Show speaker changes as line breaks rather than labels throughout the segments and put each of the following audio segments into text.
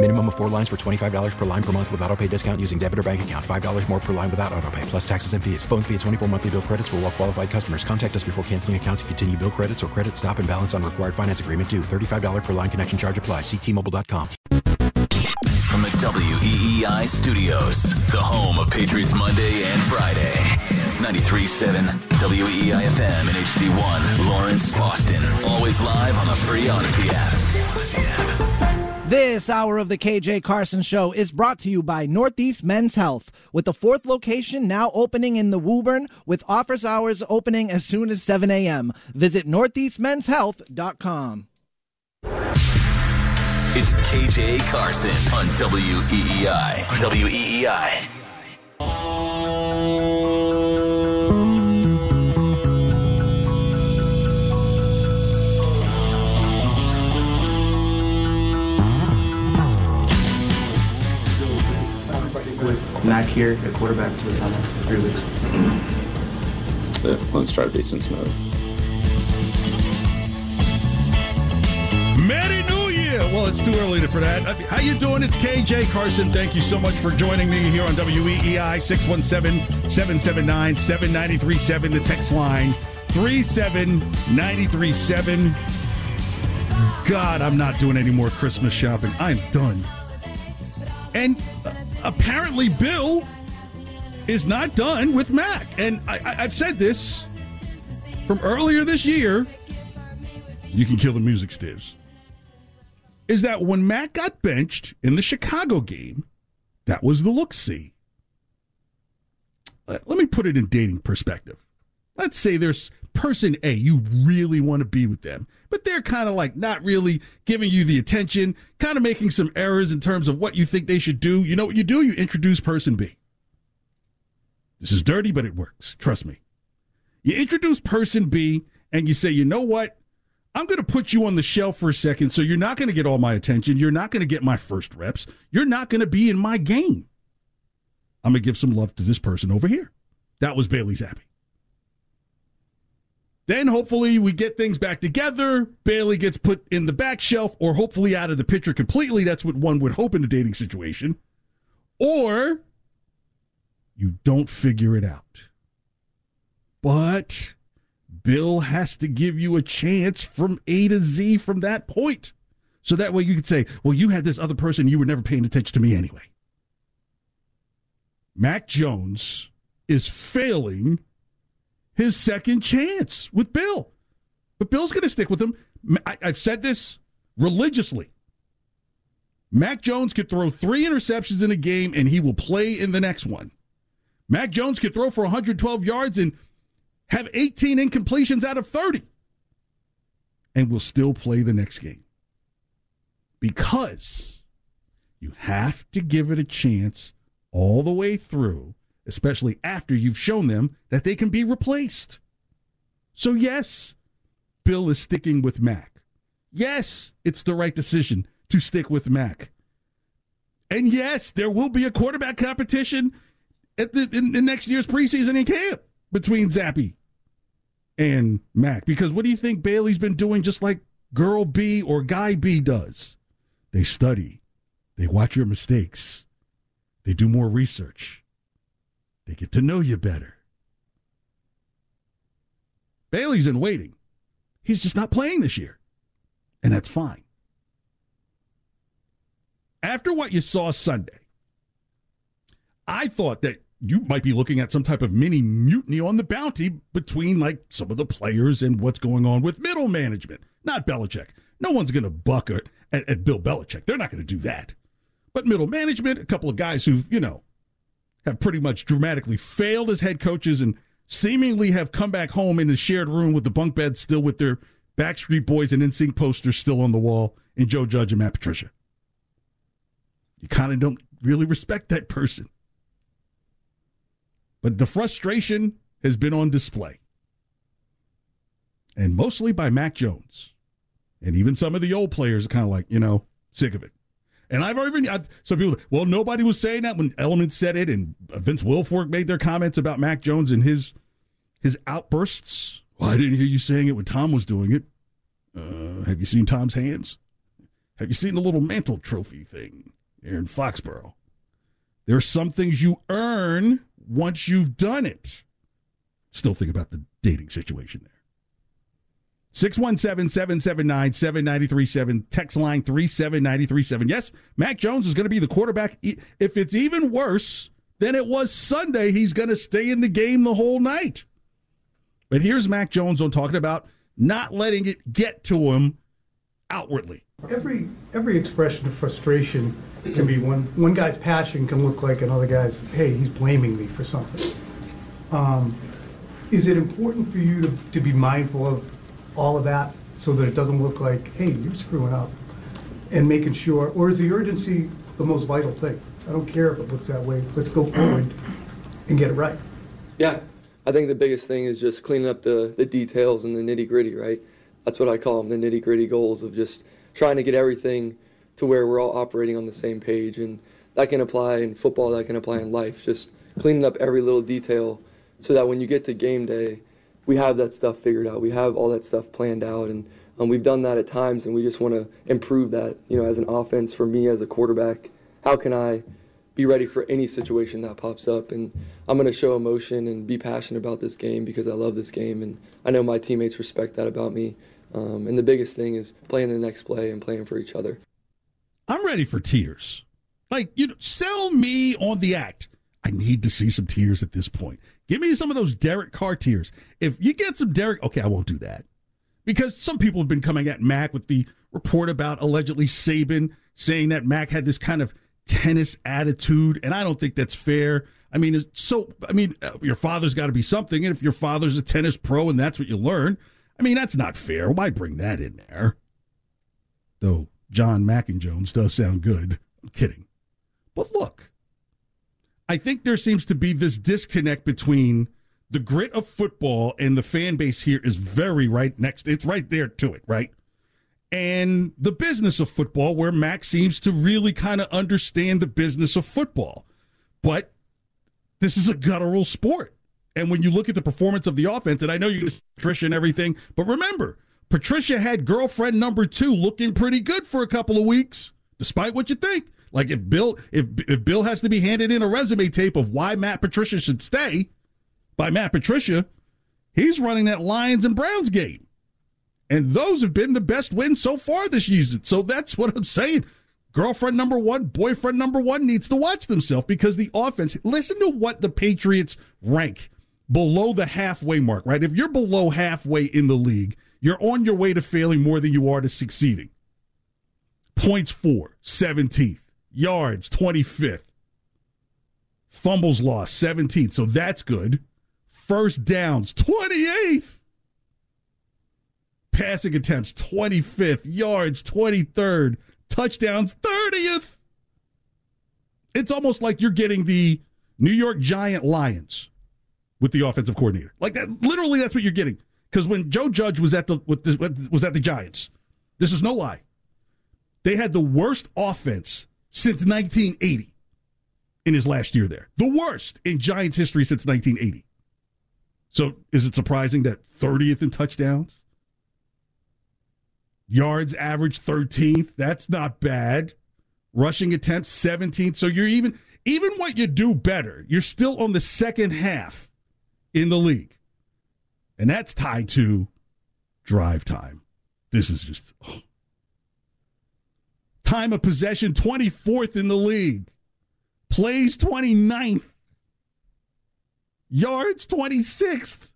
Minimum of four lines for $25 per line per month with auto pay discount using debit or bank account. $5 more per line without auto pay, plus taxes and fees. Phone fee at 24 monthly bill credits for all well qualified customers. Contact us before canceling account to continue bill credits or credit stop and balance on required finance agreement due. $35 per line connection charge apply. Ctmobile.com.
From the WEEI studios, the home of Patriots Monday and Friday. 93.7 WEEI FM and HD1, Lawrence, Boston. Always live on the free Audacy app.
This hour of the KJ Carson Show is brought to you by Northeast Men's Health, with the fourth location now opening in the Woburn, with office hours opening as soon as 7 a.m. Visit northeastmenshealth.com.
It's KJ Carson on WEEI. WEEI.
With Mac here at quarterback for the three weeks.
Yeah, let's try defense mode.
Merry New Year! Well, it's too early for that. Uh, How you doing? It's KJ Carson. Thank you so much for joining me here on WEEI 617-779-7937, the text line 37937. God, I'm not doing any more Christmas shopping. I'm done. And uh, apparently Bill is not done with Mac. And I, I've said this from earlier this year. You can kill the music, Stives. Is that when Mac got benched in the Chicago game, that was the look see. Uh, let me put it in dating perspective. Let's say there's person A, you really want to be with them, but they're kind of like not really giving you the attention, kind of making some errors in terms of what you think they should do. You know what you do? You introduce person B. This is dirty, but it works. Trust me. You introduce person B and you say, you know what? I'm going to put you on the shelf for a second, so you're not going to get all my attention. You're not going to get my first reps. You're not going to be in my game. I'm going to give some love to this person over here. That was Bailey Zappe. Then hopefully we get things back together. Bailey gets put in the back shelf or hopefully out of the picture completely. That's what one would hope in a dating situation. Or you don't figure it out. But Bill has to give you a chance from A to Z from that point. So that way you could say, well, you had this other person, you were never paying attention to me anyway. Mac Jones is failing his second chance with Bill. But Bill's going to stick with him. I, have said this religiously. Mac Jones could throw three interceptions in a game and he will play in the next one. Mac Jones could throw for 112 yards and have 18 incompletions out of 30 and will still play the next game. Because you have to give it a chance all the way through especially after you've shown them that they can be replaced. So, yes, Bill is sticking with Mac. Yes, it's the right decision to stick with Mac. And yes, there will be a quarterback competition at the, in, in next year's preseason in camp between Zappe and Mac. Because what do you think Bailey's been doing just like girl B or guy B does? They study, they watch your mistakes, they do more research. They get to know you better. Bailey's in waiting. He's just not playing this year. And that's fine. After what you saw Sunday, I thought that you might be looking at some type of mini mutiny on the bounty between like some of the players and what's going on with middle management. Not Belichick. No one's going to buck at, at Bill Belichick. They're not going to do that. But middle management, a couple of guys who've, you know, have pretty much dramatically failed as head coaches and seemingly have come back home in the shared room with the bunk beds still with their Backstreet Boys and NSYNC posters still on the wall, and Joe Judge and Matt Patricia. You kind of don't really respect that person. But the frustration has been on display. And mostly by Mac Jones. And even some of the old players are kind of like, you know, sick of it. And I've even I've, some people. Well, nobody was saying that when Element said it, and Vince Wilfork made their comments about Mac Jones and his his outbursts. Well, I didn't hear you saying it when Tom was doing it. Uh, have you seen Tom's hands? Have you seen the little mantle trophy thing here in Foxborough? There are some things you earn once you've done it. Still think about the dating situation there. 617 779 7937. Text line 37937. Yes, Mac Jones is going to be the quarterback. If it's even worse than it was Sunday, he's going to stay in the game the whole night. But here's Mac Jones on talking about not letting it get to him outwardly.
Every every expression of frustration can be one one guy's passion can look like another guy's hey he's blaming me for something. Um, is it important for you to, to be mindful of all of that so that it doesn't look like, hey, you're screwing up, and making sure, or is the urgency the most vital thing? I don't care if it looks that way. Let's go forward and get it right.
Yeah, I think the biggest thing is just cleaning up the, the details and the nitty gritty, right? That's what I call them, the nitty gritty goals of just trying to get everything to where we're all operating on the same page. And that can apply in football, that can apply in life. Just cleaning up every little detail so that when you get to game day, we have that stuff figured out. We have all that stuff planned out, and um, we've done that at times, and we just want to improve that. You know, as an offense, for me as a quarterback, how can I be ready for any situation that pops up? And I'm going to show emotion and be passionate about this game because I love this game, and I know my teammates respect that about me. Um, and the biggest thing is playing the next play and playing for each other.
I'm ready for tears. Like, you know, sell me on the act. I need to see some tears at this point. Give me some of those Derek Carr tears. If you get some Derek, okay, I won't do that. Because some people have been coming at Mac with the report about allegedly Saban saying that Mac had this kind of tennis attitude, and I don't think that's fair. I mean, so, I mean, uh, your father's got to be something, and if your father's a tennis pro and that's what you learn, I mean, that's not fair. Why bring that in there? Though John Mac and Jones does sound good. I'm kidding. But look, I think there seems to be this disconnect between the grit of football and the fan base here is very right next. It's right there to it, right? And the business of football, where Mac seems to really kind of understand the business of football. But this is a guttural sport. And when you look at the performance of the offense, and I know you Patricia and everything, but remember, Patricia had girlfriend number two looking pretty good for a couple of weeks, despite what you think. Like if Bill if if Bill has to be handed in a resume tape of why Matt Patricia should stay by Matt Patricia, he's running that Lions and Browns game. And those have been the best wins so far this season. So that's what I'm saying. Girlfriend number one, boyfriend number one needs to watch themselves because the offense, listen to what the Patriots rank below the halfway mark, right? If you're below halfway in the league, you're on your way to failing more than you are to succeeding. Points for 17th yards, 25th. Fumbles lost, 17th. So that's good. First downs, 28th. Passing attempts, 25th. Yards, 23rd. Touchdowns, 30th. It's almost like you're getting the New York Giant Lions with the offensive coordinator. Like that, literally, that's what you're getting. Because when Joe Judge was at the was at the Giants, this is no lie. They had the worst offense since 1980 in his last year there. The worst in Giants history since 1980. So is it surprising that 30th in touchdowns? Yards average 13th. That's not bad. Rushing attempts 17th. So you're even even what you do better, you're still on the second half in the league. And that's tied to drive time. This is just oh, Time of possession, 24th in the league. Plays 29th. Yards 26th.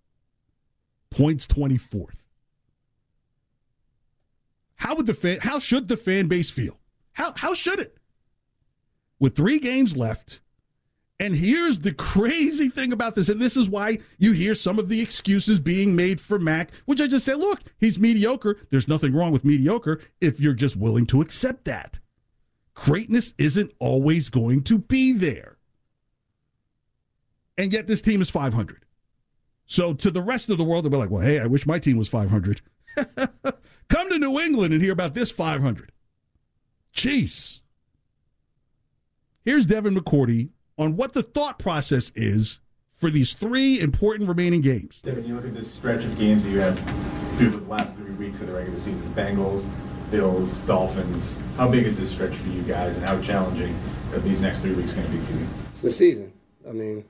Points 24th. How would the fan how should the fan base feel? How how should it? With 3 games left, and here's the crazy thing about this, and this is why you hear some of the excuses being made for Mac, which I just say, look, he's mediocre. There's nothing wrong with mediocre if you're just willing to accept that. Greatness isn't always going to be there. And yet this team is 500. So to the rest of the world, they'll be like, well, hey, I wish my team was 500. Come to New England and hear about this 500. Jeez. Here's Devin McCourty on what the thought process is for these three important remaining games.
Devin, you look at this stretch of games that you have through the last three weeks of the regular season Bengals, Bills, Dolphins. How big is this stretch for you guys, and how challenging are these next three weeks going to be for you?
It's the season. I mean,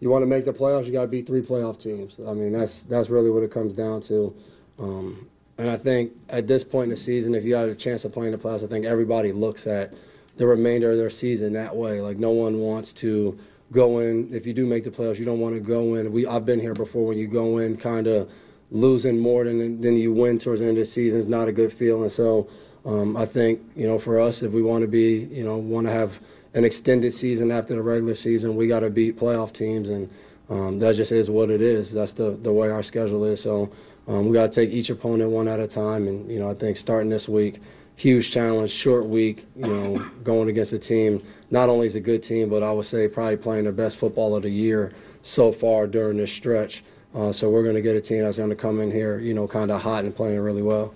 you want to make the playoffs, you got to beat three playoff teams. I mean, that's that's really what it comes down to. Um, and I think at this point in the season, if you had a chance of playing the playoffs, I think everybody looks at the remainder of their season that way. Like no one wants to go in. If you do make the playoffs, you don't want to go in. We I've been here before when you go in kind of losing more than than you win towards the end of the season is not a good feeling. So um, I think you know for us, if we want to be you know want to have an extended season after the regular season, we got to beat playoff teams, and um, that just is what it is. That's the the way our schedule is. So um, we got to take each opponent one at a time, and you know I think starting this week huge challenge, short week, you know, going against a team. Not only is a good team, but I would say probably playing the best football of the year so far during this stretch. Uh, so we're going to get a team that's going to come in here, you know, kind of hot and playing really well.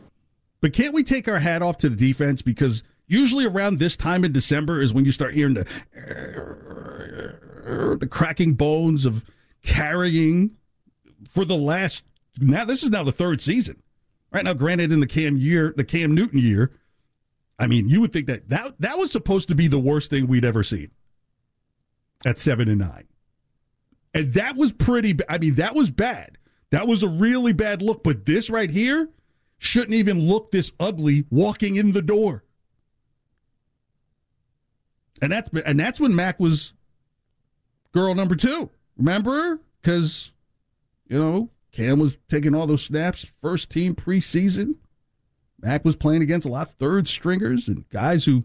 But can't we take our hat off to the defense because usually around this time in December is when you start hearing the the cracking bones of carrying for the last now this is now the third season. Right now, granted, in the Cam year, the Cam Newton year, I mean, you would think that that that was supposed to be the worst thing we'd ever seen at seven and nine, and that was pretty. I mean, that was bad. That was a really bad look. But this right here shouldn't even look this ugly walking in the door. And that's and that's when Mac was girl number two. Remember? Because you know Cam was taking all those snaps, first team preseason. Mac was playing against a lot of third stringers and guys who,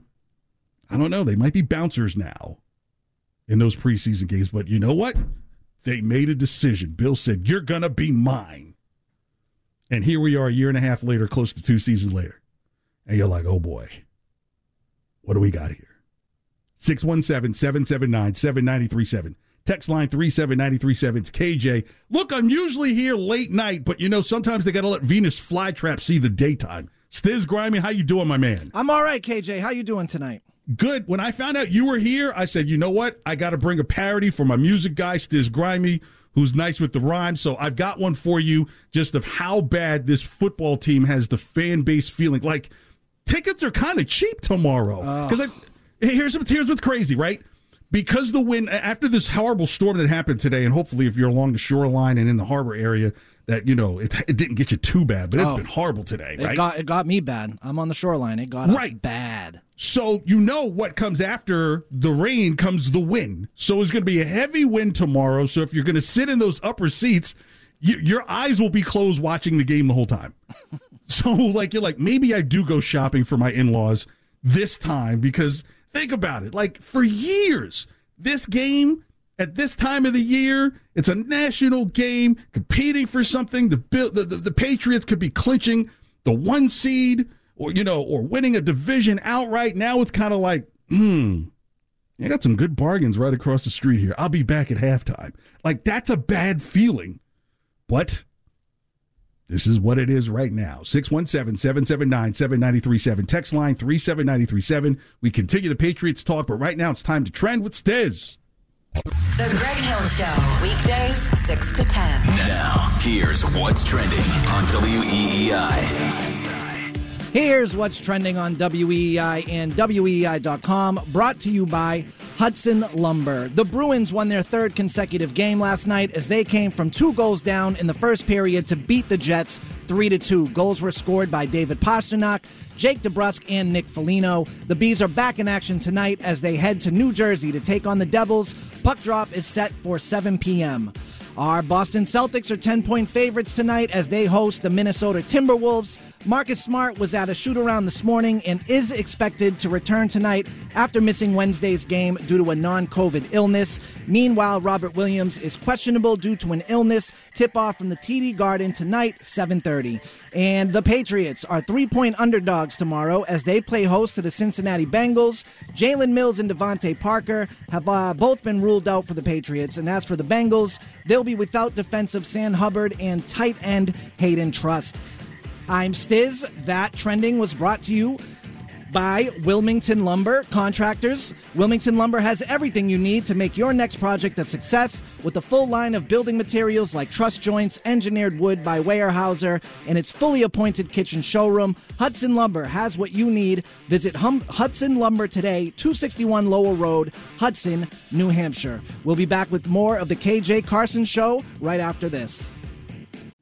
I don't know, they might be bouncers now in those preseason games. But you know what? They made a decision. Bill said, You're going to be mine. And here we are a year and a half later, close to two seasons later. And you're like, Oh boy, what do we got here? 617 779 7937. Text line 37937. It's KJ. Look, I'm usually here late night, but you know, sometimes they got to let Venus flytrap see the daytime. Stiz Grimy, how you doing, my man?
I'm all right, KJ. How you doing tonight?
Good. When I found out you were here, I said, you know what? I got to bring a parody for my music guy, Stiz Grimy, who's nice with the rhyme. So I've got one for you just of how bad this football team has the fan base feeling. Like, tickets are kind of cheap tomorrow. Because oh. here's, here's what's crazy, right? because the wind after this horrible storm that happened today, and hopefully if you're along the shoreline and in the harbor area, that you know it, it didn't get you too bad, but it's oh, been horrible today.
It got it got me bad. I'm on the shoreline. It got right bad.
So you know what comes after the rain comes the wind. So it's going to be a heavy wind tomorrow. So if you're going to sit in those upper seats, you, your eyes will be closed watching the game the whole time. so like you're like maybe I do go shopping for my in laws this time because Think about it. Like for years, this game at this time of the year, it's a national game competing for something. The, the, the, the Patriots could be clinching the one seed or, you know, or winning a division outright. Now it's kind of like, hmm, I got some good bargains right across the street here. I'll be back at halftime. Like that's a bad feeling. But this is what it is right now. 617 779 7937. Text line 37937. We continue the Patriots talk, but right now it's time to trend with Stiz.
The Greg Hill Show, weekdays 6 to 10.
Now, here's what's trending on WEEI.
Here's what's trending on WEEI and WEEI.com, brought to you by Hudson Lumber. The Bruins won their third consecutive game last night as they came from two goals down in the first period to beat the Jets 3 to 2. Goals were scored by David Pastrnak, Jake DeBrusk, and Nick Foligno. The Bees are back in action tonight as they head to New Jersey to take on the Devils. Puck drop is set for 7 p.m. Our Boston Celtics are 10 point favorites tonight as they host the Minnesota Timberwolves. Marcus Smart was at a shoot around this morning and is expected to return tonight after missing Wednesday's game due to a non COVID illness. Meanwhile, Robert Williams is questionable due to an illness. Tip off from the TD Garden tonight, 7:30. And the Patriots are three-point underdogs tomorrow as they play host to the Cincinnati Bengals. Jalen Mills and DeVante Parker have uh, both been ruled out for the Patriots. And as for the Bengals, they'll be without defensive Sam Hubbard and tight end Hayden Hurst. I'm Stiz. That trending was brought to you by Wilmington Lumber Contractors. Wilmington Lumber has everything you need to make your next project a success with a full line of building materials like truss joints, engineered wood by Weyerhaeuser, and its fully appointed kitchen showroom. Hudson Lumber has what you need. Visit hum- Hudson Lumber today, 261 Lowell Road, Hudson, New Hampshire. We'll be back with more of the KJ Carson Show right after this.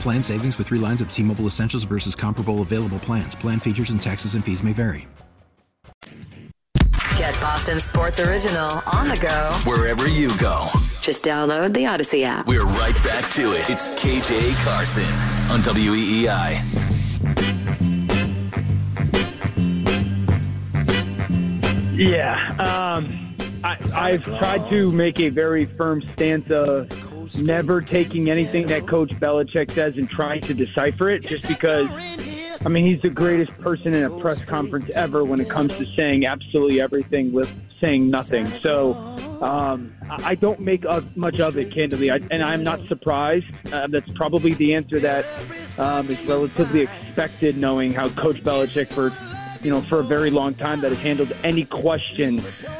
Plan savings with three lines of T Mobile Essentials versus comparable available plans. Plan features and taxes and fees may vary.
Get Boston Sports Original on the go
Wherever you go.
Just download the Audacy app.
We're right back to it. It's KJ Carson on WEEI.
Yeah, um, I, I've tried to make a very firm stance of never taking anything that Coach Belichick says and trying to decipher it, just because. I mean, he's the greatest person in a press conference ever when it comes to saying absolutely everything with saying nothing. So um, I don't make much of it, candidly, I, and I'm not surprised. Uh, that's probably the answer that um, is relatively expected, knowing how Coach Belichick for you know, for a very long time that has handled any question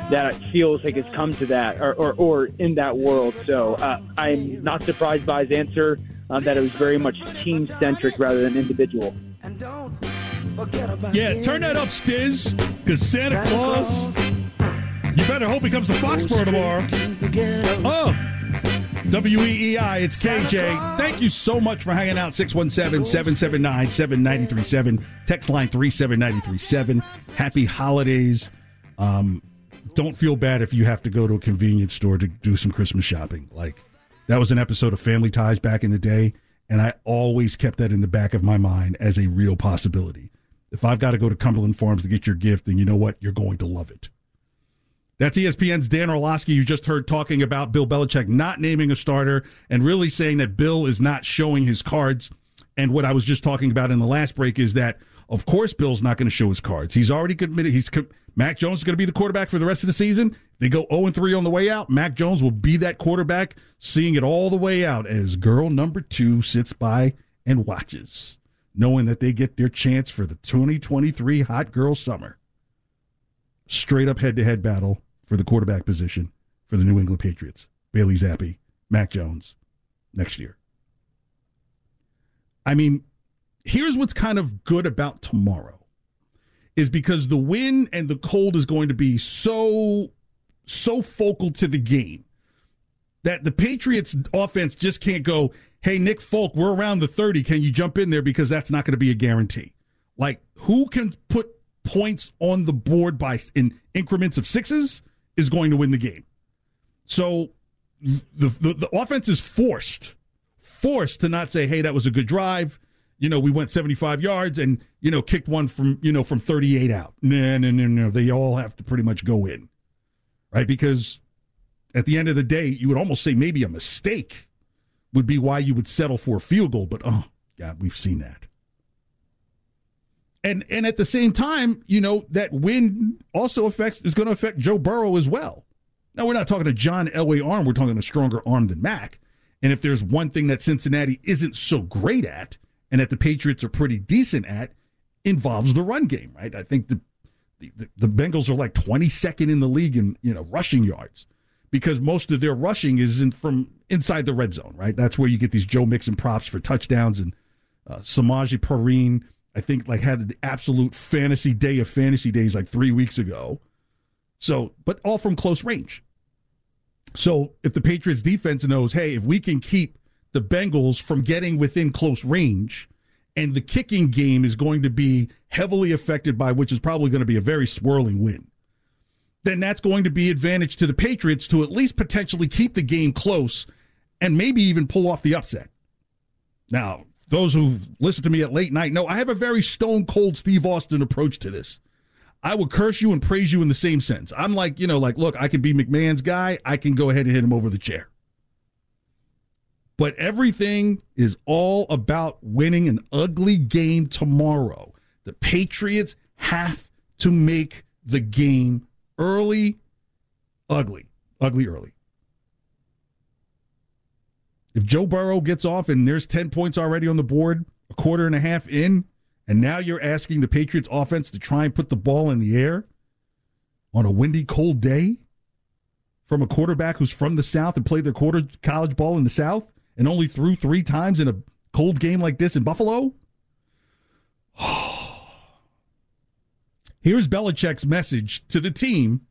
that feels like it's come to that or, or, or in that world. So uh, I'm not surprised by his answer uh, that it was very much team centric rather than individual.
Yeah, turn that up, Stiz, because Santa Claus. You better hope he comes to Foxborough tomorrow. Oh. WEEI, it's KJ. Thank you so much for hanging out. 617 779 7937. Text line 37937. Happy holidays. Um, don't feel bad if you have to go to a convenience store to do some Christmas shopping. Like, that was an episode of Family Ties back in the day, and I always kept that in the back of my mind as a real possibility. If I've got to go to Cumberland Farms to get your gift, then you know what? You're going to love it. That's ESPN's Dan Orlovsky. You just heard talking about Bill Belichick not naming a starter and really saying that Bill is not showing his cards. And what I was just talking about in the last break is that, of course, Bill's not going to show his cards. He's already committed. He's Mac Jones is going to be the quarterback for the rest of the season. They go 0 3 on the way out. Mac Jones will be that quarterback, seeing it all the way out as girl number two sits by and watches, knowing that they get their chance for the 2023 Hot Girl Summer. Straight up head to head battle for the quarterback position for the New England Patriots. Bailey Zappe, Mac Jones next year. I mean, here's what's kind of good about tomorrow is because the wind and the cold is going to be so so focal to the game that the Patriots offense just can't go, "Hey Nick Folk, we're around the 30, can you jump in there because that's not going to be a guarantee." Like who can put points on the board by in increments of sixes is going to win the game. So the, the, the offense is forced, forced to not say, hey, that was a good drive. You know, we went 75 yards and, you know, kicked one from, you know, from 38 out. No, no, no, no. They all have to pretty much go in, right? Because at the end of the day, you would almost say maybe a mistake would be why you would settle for a field goal. But, oh, God, we've seen that. And, and at the same time, you know, that win also affects, is going to affect Joe Burrow as well. Now, we're not talking a John Elway arm. We're talking a stronger arm than Mac. And if there's one thing that Cincinnati isn't so great at, and that the Patriots are pretty decent at, involves the run game, right? I think the the, the Bengals are like 22nd in the league in you know rushing yards because most of their rushing is in, from inside the red zone, right? That's where you get these Joe Mixon props for touchdowns and uh, Samaje Perine. I think like had an absolute fantasy day of fantasy days like three weeks ago. So, but all from close range. So if the Patriots defense knows, hey, if we can keep the Bengals from getting within close range, and the kicking game is going to be heavily affected by which is probably going to be a very swirling wind, then that's going to be advantage to the Patriots to at least potentially keep the game close and maybe even pull off the upset. Now, those who listen to me at late night know I have a very stone cold Steve Austin approach to this. I would curse you and praise you in the same sense. I'm like, you know, like, look, I can be McMahon's guy. I can go ahead and hit him over the chair. But everything is all about winning an ugly game tomorrow. The Patriots have to make the game early, ugly, ugly early. If Joe Burrow gets off and there's 10 points already on the board, a quarter and a half in, and now you're asking the Patriots offense to try and put the ball in the air on a windy, cold day from a quarterback who's from the South and played their quarter college ball in the South and only threw three times in a cold game like this in Buffalo? Here's Belichick's message to the team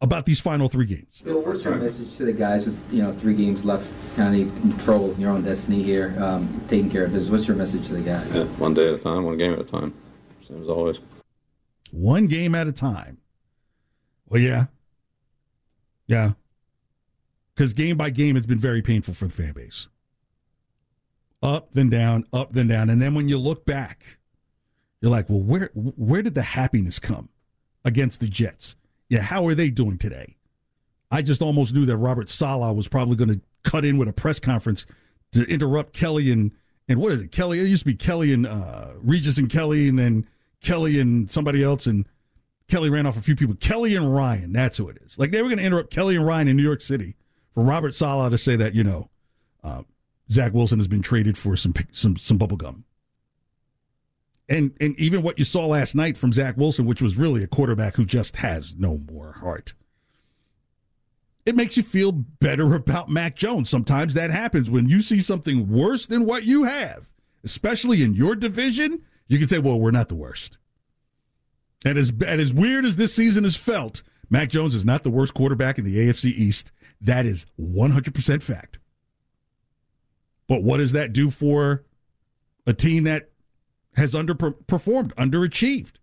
about these final three games.
Bill, what's your message to the guys with you know three games left, kind of control your own destiny here, um, taking care of this? What's your message to the guys?
Yeah, one day at a time, one game at a time, same as always.
One game at a time. Well, yeah, yeah, because game by game, it's been very painful for the fan base. Up then down, up then down, and then when you look back, you're like, well, where where did the happiness come against the Jets? Yeah, how are they doing today? I just almost knew that Robert Saleh was probably going to cut in with a press conference to interrupt Kelly and and what is it? Kelly. It used to be Kelly and uh, Regis and Kelly, and then Kelly and somebody else, and Kelly ran off a few people. Kelly and Ryan. That's who it is. Like they were going to interrupt Kelly and Ryan in New York City for Robert Saleh to say that you know uh, Zach Wilson has been traded for some some some bubble gum. And and even what you saw last night from Zach Wilson, which was really a quarterback who just has no more heart. It makes you feel better about Mac Jones. Sometimes that happens when you see something worse than what you have, especially in your division. You can say, "Well, we're not the worst." And as and as weird as this season has felt, Mac Jones is not the worst quarterback in the AFC East. That is 100% fact. But what does that do for a team that has underperformed, underachieved?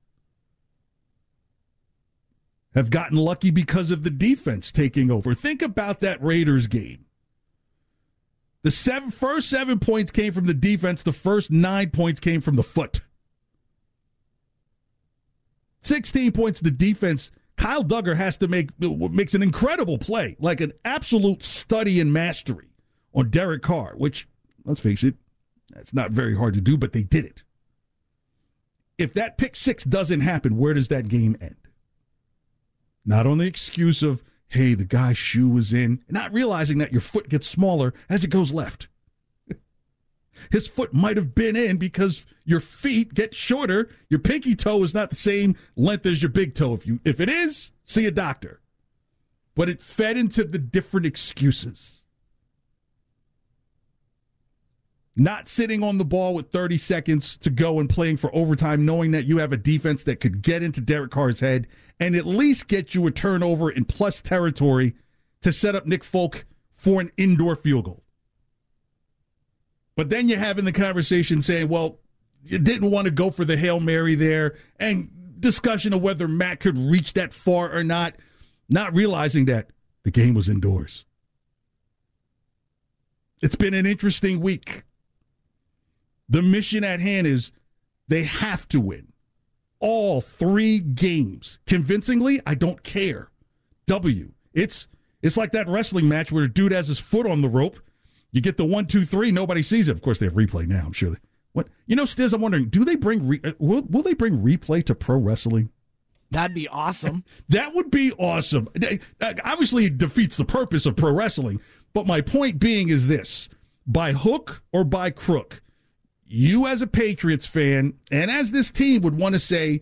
Have gotten lucky because of the defense taking over. Think about that Raiders game. The seven, first seven points came from the defense, the first nine points came from the foot. 16 points the defense Kyle Dugger has to make makes an incredible play, like an absolute study in mastery on Derek Carr, which let's face it, that's not very hard to do, but they did it. If that pick six doesn't happen, where does that game end? Not on the excuse of, hey, the guy's shoe was in, not realizing that your foot gets smaller as it goes left. His foot might have been in because your feet get shorter. Your pinky toe is not the same length as your big toe. If you if it is, see a doctor. But it fed into the different excuses. Not sitting on the ball with 30 seconds to go and playing for overtime, knowing that you have a defense that could get into Derek Carr's head and at least get you a turnover in plus territory to set up Nick Folk for an indoor field goal. But then you're having the conversation saying, well, you didn't want to go for the Hail Mary there and discussion of whether Matt could reach that far or not. not realizing that the game was indoors. It's been an interesting week. The mission at hand is they have to win all three games convincingly. I don't care. W. It's it's like that wrestling match where a dude has his foot on the rope. You get the one, two, three. Nobody sees it. Of course, they have replay now. I'm sure. They, what you know, Stiz? I'm wondering, do they bring re, uh, will will they bring replay to pro wrestling?
That'd be awesome.
that would be awesome. Uh, obviously, it defeats the purpose of pro wrestling. But my point being is this: by hook or by crook, you as a Patriots fan and as this team would want to say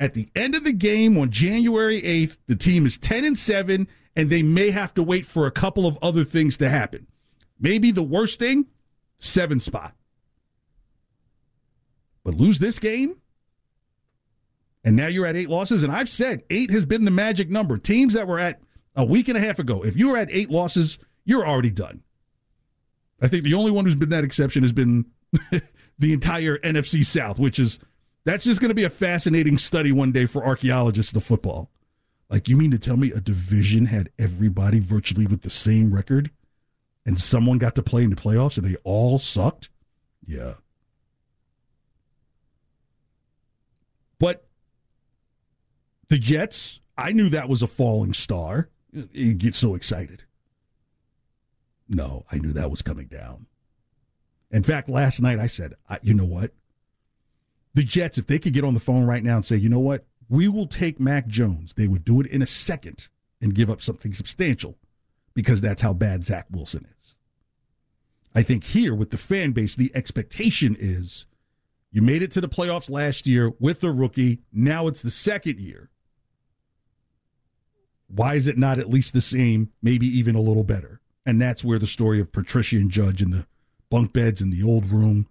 at the end of the game on January 8th, the team is 10 and 7 and they may have to wait for a couple of other things to happen. Maybe the worst thing, 7 spot. But lose this game and now you're at 8 losses and I've said 8 has been the magic number. Teams that were at a week and a half ago, if you were at 8 losses, you're already done. I think the only one who's been that exception has been the entire NFC South, which is that's just going to be a fascinating study one day for archaeologists of football. Like, you mean to tell me a division had everybody virtually with the same record and someone got to play in the playoffs and they all sucked? Yeah. But the Jets, I knew that was a falling star. You get so excited. No, I knew that was coming down. In fact, last night I said, you know what? The Jets, if they could get on the phone right now and say, you know what? We will take Mac Jones, they would do it in a second and give up something substantial because that's how bad Zach Wilson is. I think here with the fan base, the expectation is you made it to the playoffs last year with the rookie. Now it's the second year. Why is it not at least the same, maybe even a little better? And that's where the story of Patricia and Judge and the bunk beds in the old room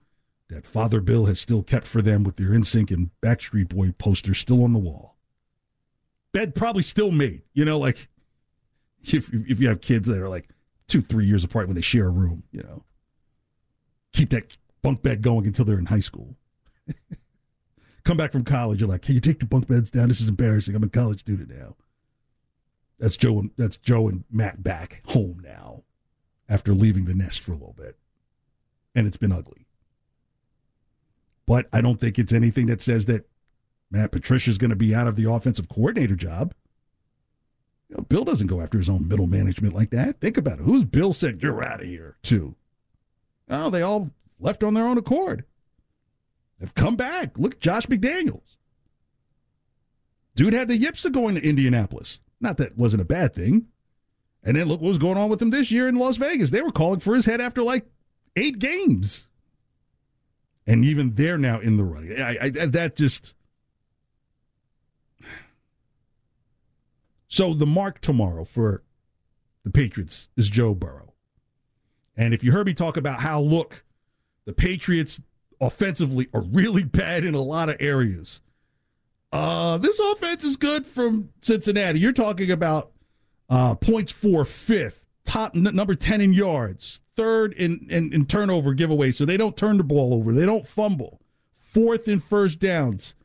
that Father Bill has still kept for them with their NSYNC and Backstreet Boy posters still on the wall. Bed probably still made, you know, like if if you have kids that are like two, three years apart when they share a room, you know, keep that bunk bed going until they're in high school. Come back from college, you're like, can you take the bunk beds down? This is embarrassing. I'm a college student now. That's Joe. And, that's Joe and Matt back home now, after leaving the nest for a little bit and it's been ugly. But I don't think it's anything that says that Matt Patricia's going to be out of the offensive coordinator job. You know, Bill doesn't go after his own middle management like that. Think about it. Who's Bill said you're out of here to? Oh, they all left on their own accord. They've come back. Look, Josh McDaniels. Dude had the yips of going to Indianapolis. Not that wasn't a bad thing. And then look what was going on with him this year in Las Vegas. They were calling for his head after like eight games. And even they're now in the running. I, I, that just. So the mark tomorrow for the Patriots is Joe Burrow. And if you heard me talk about how, look, the Patriots offensively are really bad in a lot of areas. Uh, this offense is good from Cincinnati. You're talking about uh, points for fifth, top n- number 10 in yards, third in, in, in turnover giveaway, so they don't turn the ball over. They don't fumble. Fourth in first downs.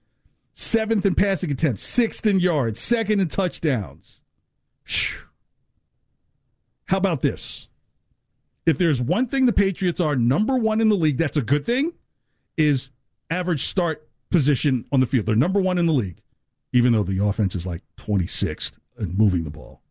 Seventh in passing attempts. Sixth in yards. Second in touchdowns. Whew. How about this? If there's one thing the Patriots are number one in the league, that's a good thing, is average start position on the field. They're number one in the league, even though the offense is like 26th and moving the ball.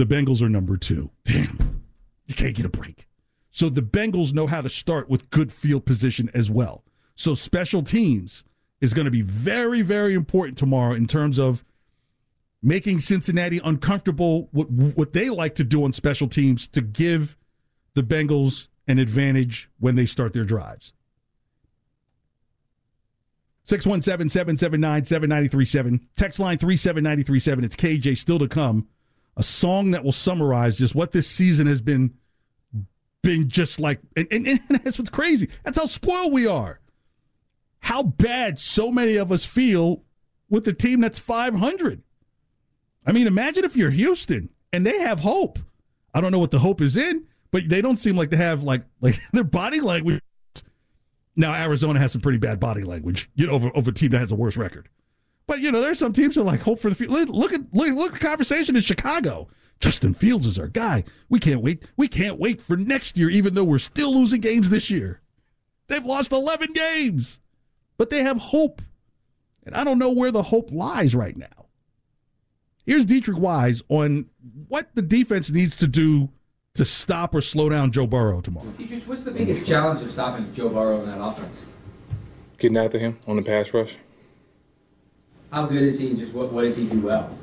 The Bengals are number two. Damn, you can't get a break. So the Bengals know how to start with good field position as well. So special teams is going to be very, very important tomorrow in terms of making Cincinnati uncomfortable what what they like to do on special teams to give the Bengals an advantage when they start their drives. 617-779-7937. Text line 37937. It's KJ still to come a song that will summarize just what this season has been been just like and, and, and that's what's crazy. That's how spoiled we are. How bad so many of us feel with the team that's 500. I mean, imagine if you're Houston and they have hope. I don't know what the hope is in, but they don't seem like they have like like their body language. Now Arizona has some pretty bad body language, you know, over, over a team that has a worse record. But you know, there's some teams that are like hope for the future. Look at look, look at the conversation in Chicago. Justin Fields is our guy. We can't wait. We can't wait for next year, even though we're still losing games this year. They've lost 11 games, but they have hope. And I don't know where the hope lies right now. Here's Deatrich Wise on what the defense needs to do to stop or slow down Joe Burrow tomorrow.
Deatrich, what's the biggest challenge of stopping Joe Burrow in that offense?
Getting after him on the pass rush.
How good is he? Just what, what does he do well?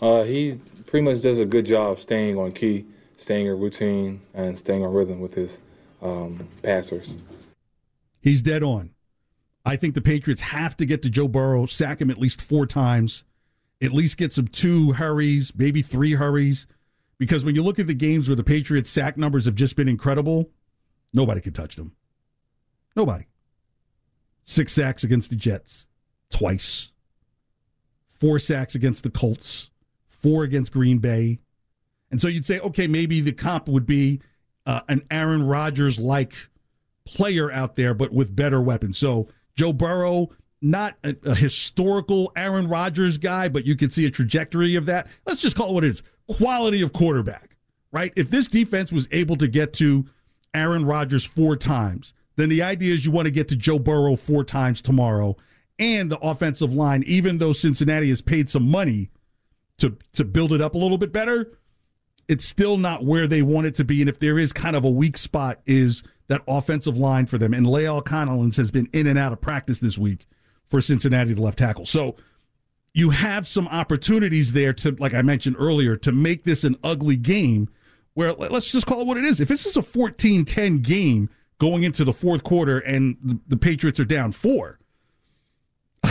Uh, he pretty much does a good job staying on key, staying in routine, and staying on rhythm with his um, passers.
He's dead on. I think the Patriots have to get to Joe Burrow, sack him at least four times, at least get some two hurries, maybe three hurries. Because when you look at the games where the Patriots' sack numbers have just been incredible, nobody can touch them. Nobody. Six sacks against the Jets, twice. Four sacks against the Colts, four against Green Bay. And so you'd say, okay, maybe the comp would be uh, an Aaron Rodgers like player out there, but with better weapons. So Joe Burrow, not a, a, historical Aaron Rodgers guy, but you can see a trajectory of that. Let's just call it what it is quality of quarterback, right? If this defense was able to get to Aaron Rodgers four times, then the idea is you want to get to Joe Burrow four times tomorrow and the offensive line, even though Cincinnati has paid some money to, to build it up a little bit better, it's still not where they want it to be. And if there is kind of a weak spot, is that offensive line for them. And La'el Collins has been in and out of practice this week for Cincinnati, the left tackle. So you have some opportunities there to, like I mentioned earlier, to make this an ugly game where let's just call it what it is. If this is a 14 10 game going into the fourth quarter and the, the Patriots are down four,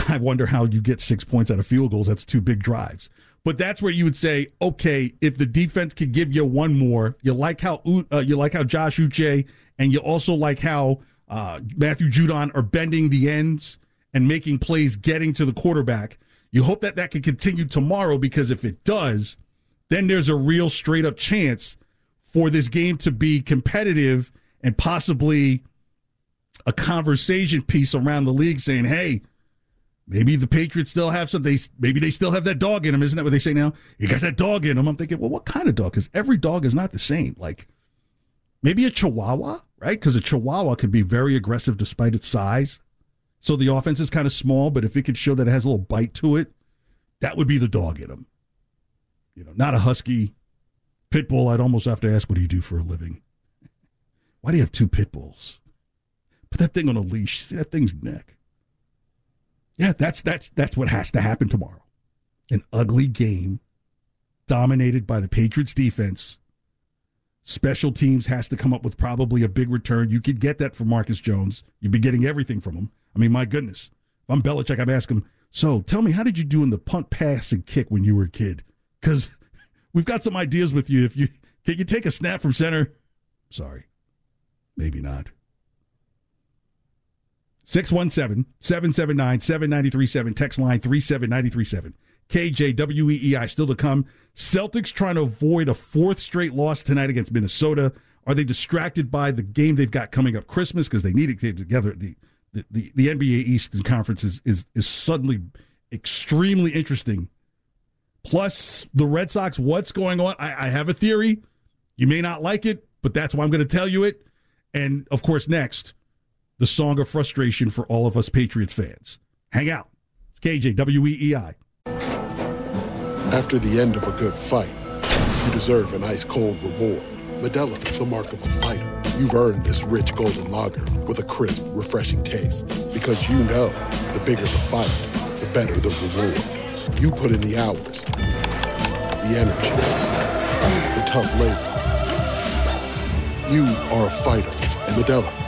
I wonder how you get six points out of field goals. That's two big drives. But that's where you would say, okay, if the defense could give you one more, you like how uh, you like how Josh Uche and you also like how uh, Matthew Judon are bending the ends and making plays, getting to the quarterback. You hope that that can continue tomorrow because if it does, then there's a real straight up chance for this game to be competitive and possibly a conversation piece around the league saying, hey, maybe the Patriots still have some. They maybe they still have that dog in them, isn't that what they say now? You got that dog in them. I'm thinking, well, what kind of dog? Because every dog is not the same. Like maybe a Chihuahua, right? Because a Chihuahua can be very aggressive despite its size. So the offense is kind of small, but if it could show that it has a little bite to it, that would be the dog in them. You know, not a husky pit bull. I'd almost have to ask, what do you do for a living? Why do you have two pit bulls? Put that thing on a leash. See that thing's neck. Yeah, that's that's that's what has to happen tomorrow. An ugly game dominated by the Patriots defense. Special teams has to come up with probably a big return. You could get that from Marcus Jones. You'd be getting everything from him. I mean, my goodness. If I'm Belichick, I'm asking him, so tell me, how did you do in the punt, pass, and kick when you were a kid? Because we've got some ideas with you. If you can you take a snap from center? Sorry. Maybe not. 617 779 7937. Text line 37937. KJWEEI still to come. Celtics trying to avoid a fourth straight loss tonight against Minnesota. Are they distracted by the game they've got coming up Christmas because they need to get together? The, the, the, the NBA Eastern Conference is, is, is suddenly extremely interesting. Plus, the Red Sox, what's going on? I, I have a theory. You may not like it, but that's why I'm going to tell you it. And of course, next, the song of frustration for all of us Patriots fans. Hang out. It's KJ, WEEI.
After the end of a good fight, you deserve an ice cold reward. Modelo is the mark of a fighter. You've earned this rich golden lager with a crisp, refreshing taste. Because you know the bigger the fight, the better the reward. You put in the hours, the energy, the tough labor. You are a fighter, and Modelo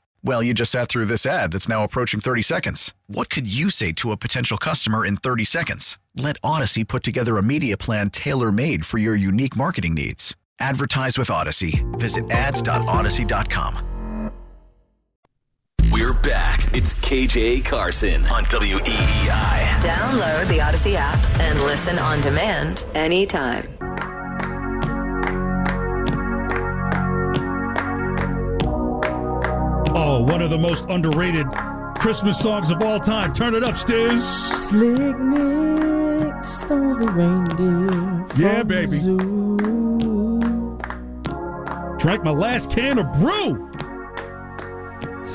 Well, you just sat through this ad that's now approaching 30 seconds. What could you say to a potential customer in 30 seconds? Let Audacy put together a media plan tailor made for your unique marketing needs. Advertise with Audacy. Visit ads.audacy.com.
We're back. It's KJ Carson on E WEEI.
Download the Audacy app and listen on demand anytime.
Oh, one of the most underrated Christmas songs of all time. Turn it up, Stiz.
Slick Nick stole the reindeer.
Yeah,
from the
baby.
zoo.
Drank my last can of brew.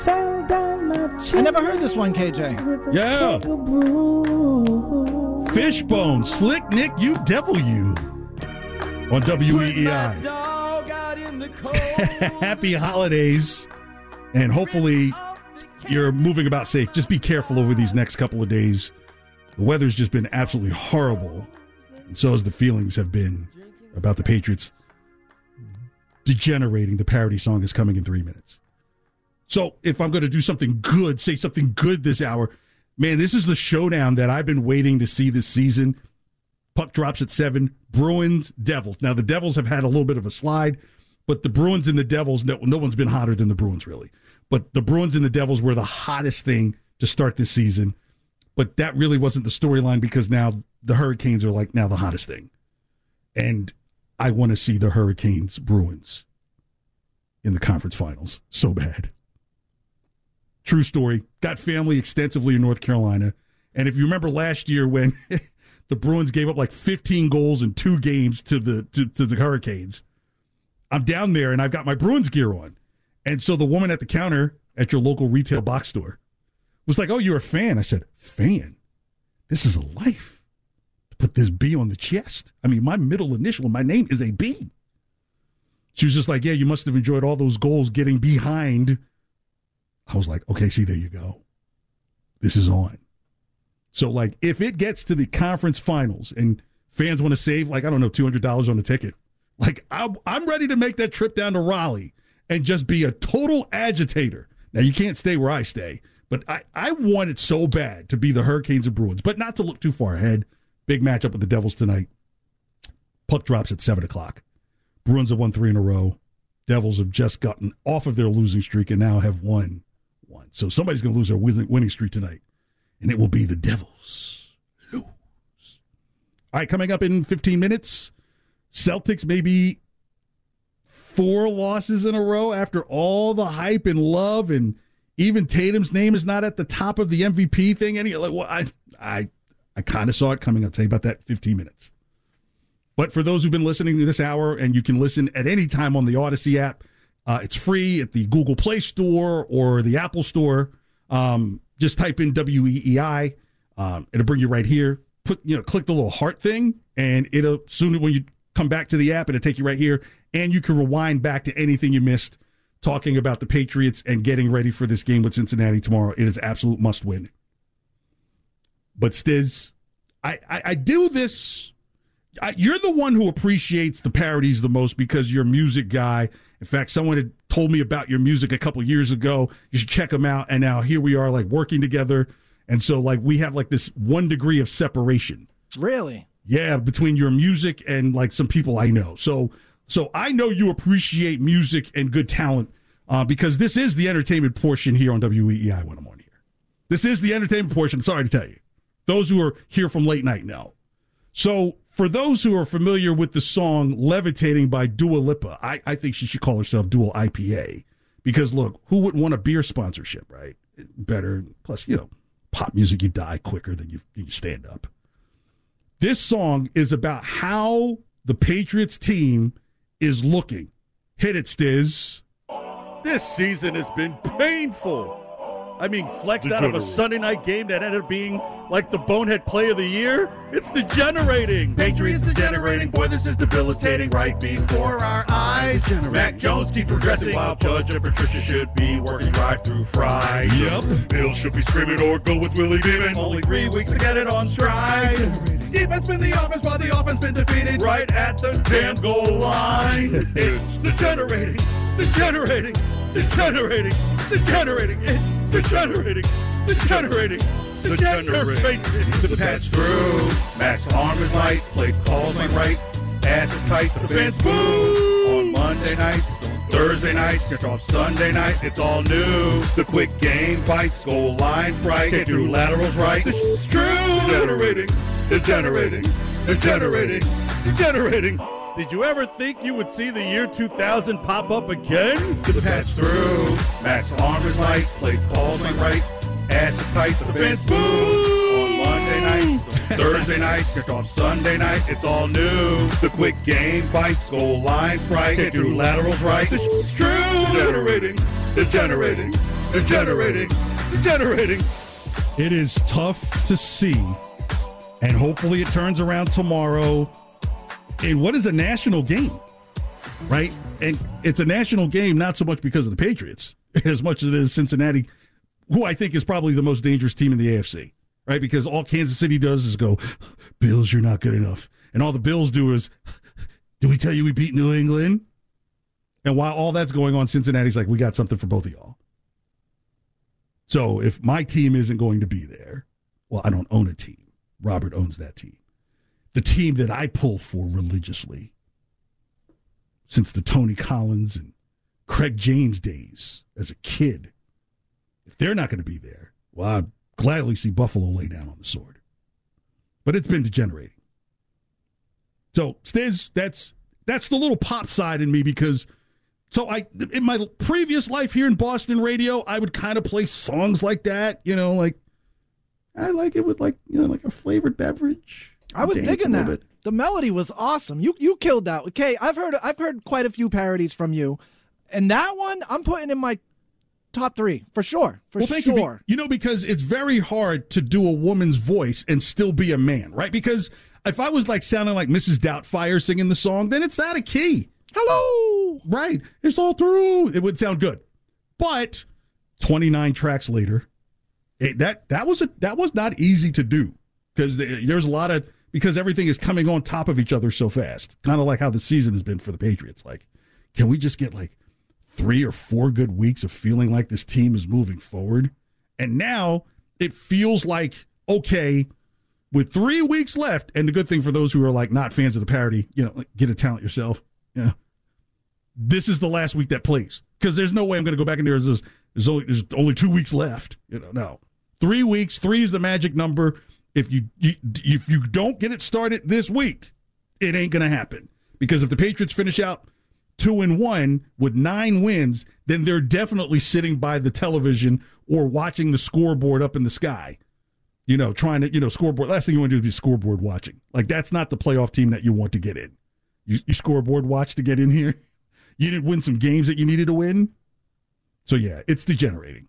Fell down my
I never heard this one, KJ.
Yeah. Fishbone, Slick Nick, you devil you. On E WEEI. Happy holidays. And hopefully you're moving about safe. Just be careful over these next couple of days. The weather's just been absolutely horrible. And so as the feelings have been about the Patriots degenerating. The parody song is coming in three minutes. So if I'm going to do something good, say something good this hour, man, this is the showdown that I've been waiting to see this season. Puck drops at seven. Bruins, Devils. Now the Devils have had a little bit of a slide, but the Bruins and the Devils, no, no one's been hotter than the Bruins really. But the Bruins and the Devils were the hottest thing to start this season. But that really wasn't the storyline because now the Hurricanes are like now the hottest thing. And I want to see the Hurricanes Bruins in the conference finals so bad. True story. Got family extensively in North Carolina. And if you remember last year when the Bruins gave up like 15 goals in two games to the to, to the Hurricanes, I'm down there and I've got my Bruins gear on. And so the woman at the counter at your local retail box store was like, "Oh, you're a fan." I said, "Fan? This is a life." To put this B on the chest. I mean, my middle initial, my name is a B. She was just like, "Yeah, you must have enjoyed all those goals getting behind." I was like, "Okay, see, there you go. This is on." So, like, if it gets to the conference finals and fans want to save, like, I don't know, two hundred dollars on the ticket, like, I'm, I'm ready to make that trip down to Raleigh and just be a total agitator. Now, you can't stay where I stay, but I, I want it so bad to be the Hurricanes and Bruins, but not to look too far ahead. Big matchup with the Devils tonight. Puck drops at 7 o'clock. Bruins have won three in a row. Devils have just gotten off of their losing streak and now have won one. So somebody's going to lose their winning streak tonight, and it will be the Devils. Lose. All right, coming up in 15 minutes, Celtics maybe four losses in a row after all the hype and love and even Tatum's name is not at the top of the MVP thing. Any like, well, I I I kind of saw it coming. I'll tell you about that in 15 minutes. But for those who've been listening to this hour, and you can listen at any time on the Audacy app, uh, it's free at the Google Play Store or the Apple Store. Um, just type in WEEI. Um, it'll bring you right here. Put you know, click the little heart thing, and it'll soon when you come back to the app, and it'll take you right here, and you can rewind back to anything you missed talking about the Patriots and getting ready for this game with Cincinnati tomorrow. It is absolute must win. But Stiz, I, I, I do this. I, you're the one who appreciates the parodies the most because you're a music guy. In fact, someone had told me about your music a couple years ago. You should check them out. And now here we are, like working together. And so, like, we have like this one degree of separation.
Really?
Yeah, between your music and like some people I know. So, so I know you appreciate music and good talent uh, because this is the entertainment portion here on WEEI when I'm on here. This is the entertainment portion. I'm sorry to tell you. Those who are here from late night know. So, for those who are familiar with the song Levitating by Dua Lipa, I, I think she should call herself Dual IPA because look, who wouldn't want a beer sponsorship, right? Better. Plus, you know, pop music, you die quicker than you, you stand up. This song is about how the Patriots team is looking. Hit it, Stiz. This season has been painful. I mean, flexed out of a Sunday night game that ended up being like the bonehead play of the year. It's degenerating. Patriots degenerating. Boy, this is debilitating right before our eyes. Mac Jones keeps progressing while Judge and Patricia should be working drive through fries. Yep. Bill should be screaming or go with Willie Beeman. Only three weeks to get it on stride. Defense been the offense while the offense been defeated right at the damn goal line. It's degenerating, degenerating, degenerating, degenerating. It's degenerating, degenerating, degenerating. The patch through. Mac's arm is light, play calls ain't right. Ass is tight, the fans boo on Monday nights. On Thursday nights, kick off Sunday night, it's all new. The quick game bites, goal line fright, can't do laterals right. The shit's true. Degenerating, degenerating, degenerating, degenerating. Did you ever think you would see the year 2000 pop up again? The patch through, Mac's arm is light, play calls ain't right, ass is tight, the fence boo. On Monday nights, Thursday nights, kick off Sunday night, it's all new. The quick game bites, goal line fright, can't do laterals right. The shit's true. Degenerating, degenerating, degenerating, degenerating. It is tough to see, and hopefully it turns around tomorrow in what is a national game, right? And it's a national game not so much because of the Patriots as much as it is Cincinnati, who I think is probably the most dangerous team in the AFC, right? Because all Kansas City does is go, Bills, you're not good enough. And all the Bills do is, do we tell you we beat New England? And while all that's going on, Cincinnati's like, we got something for both of y'all. So if my team isn't going to be there, well, I don't own a team. Robert owns that team. The team that I pull for religiously since the Tony Collins and Craig James days as a kid. If they're not going to be there, well, I'd gladly see Buffalo lay down on the sword. But it's been degenerating. So, Stiz, that's that's the little pop side in me because so I in my previous life here in Boston radio, I would kind of play songs like that, you know, like I like it with like, you know, like a flavored beverage.
I was digging that.
bit.
The melody was awesome. You you killed that. Okay, I've heard I've heard quite a few parodies from you, and that one I'm putting in my top three for sure. For
well, thank you.
sure.
Be- You know, because it's very hard to do a woman's voice and still be a man, right? Because if I was like sounding like Mrs. Doubtfire singing the song, then it's out of key.
Hello.
Right. It's all through. It would sound good. But 29 tracks later, it, that that was a that was not easy to do because there's a lot of because everything is coming on top of each other so fast. Kind of like how the season has been for the Patriots. Like, can we just get like three or four good weeks of feeling like this team is moving forward? And now it feels like okay, with three weeks left. And the good thing for those who are like not fans of the parody, you know, like, get a talent yourself. Yeah, this is the last week that plays because there's no way I'm going to go back in there. There's, there's only there's only two weeks left. You know, no, three weeks. Three is the magic number. If you, you if you don't get it started this week, it ain't going to happen because if the Patriots finish out two and one with nine wins, then they're definitely sitting by the television or watching the scoreboard up in the sky. You know, trying to, you know, scoreboard. Last thing you want to do is be scoreboard watching. Like, that's not the playoff team that you want to get in. You, you scoreboard watch to get in here. You didn't win some games that you needed to win. So, yeah, it's degenerating.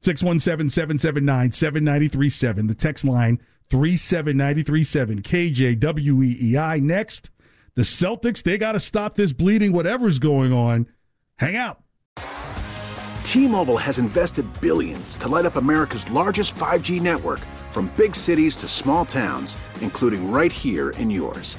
617 779 7937. The text line 37937. KJWEEI. Next, the Celtics, they got to stop this bleeding, whatever's going on. Hang out.
T-Mobile has invested billions to light up America's largest 5G network from big cities to small towns, including right here in yours.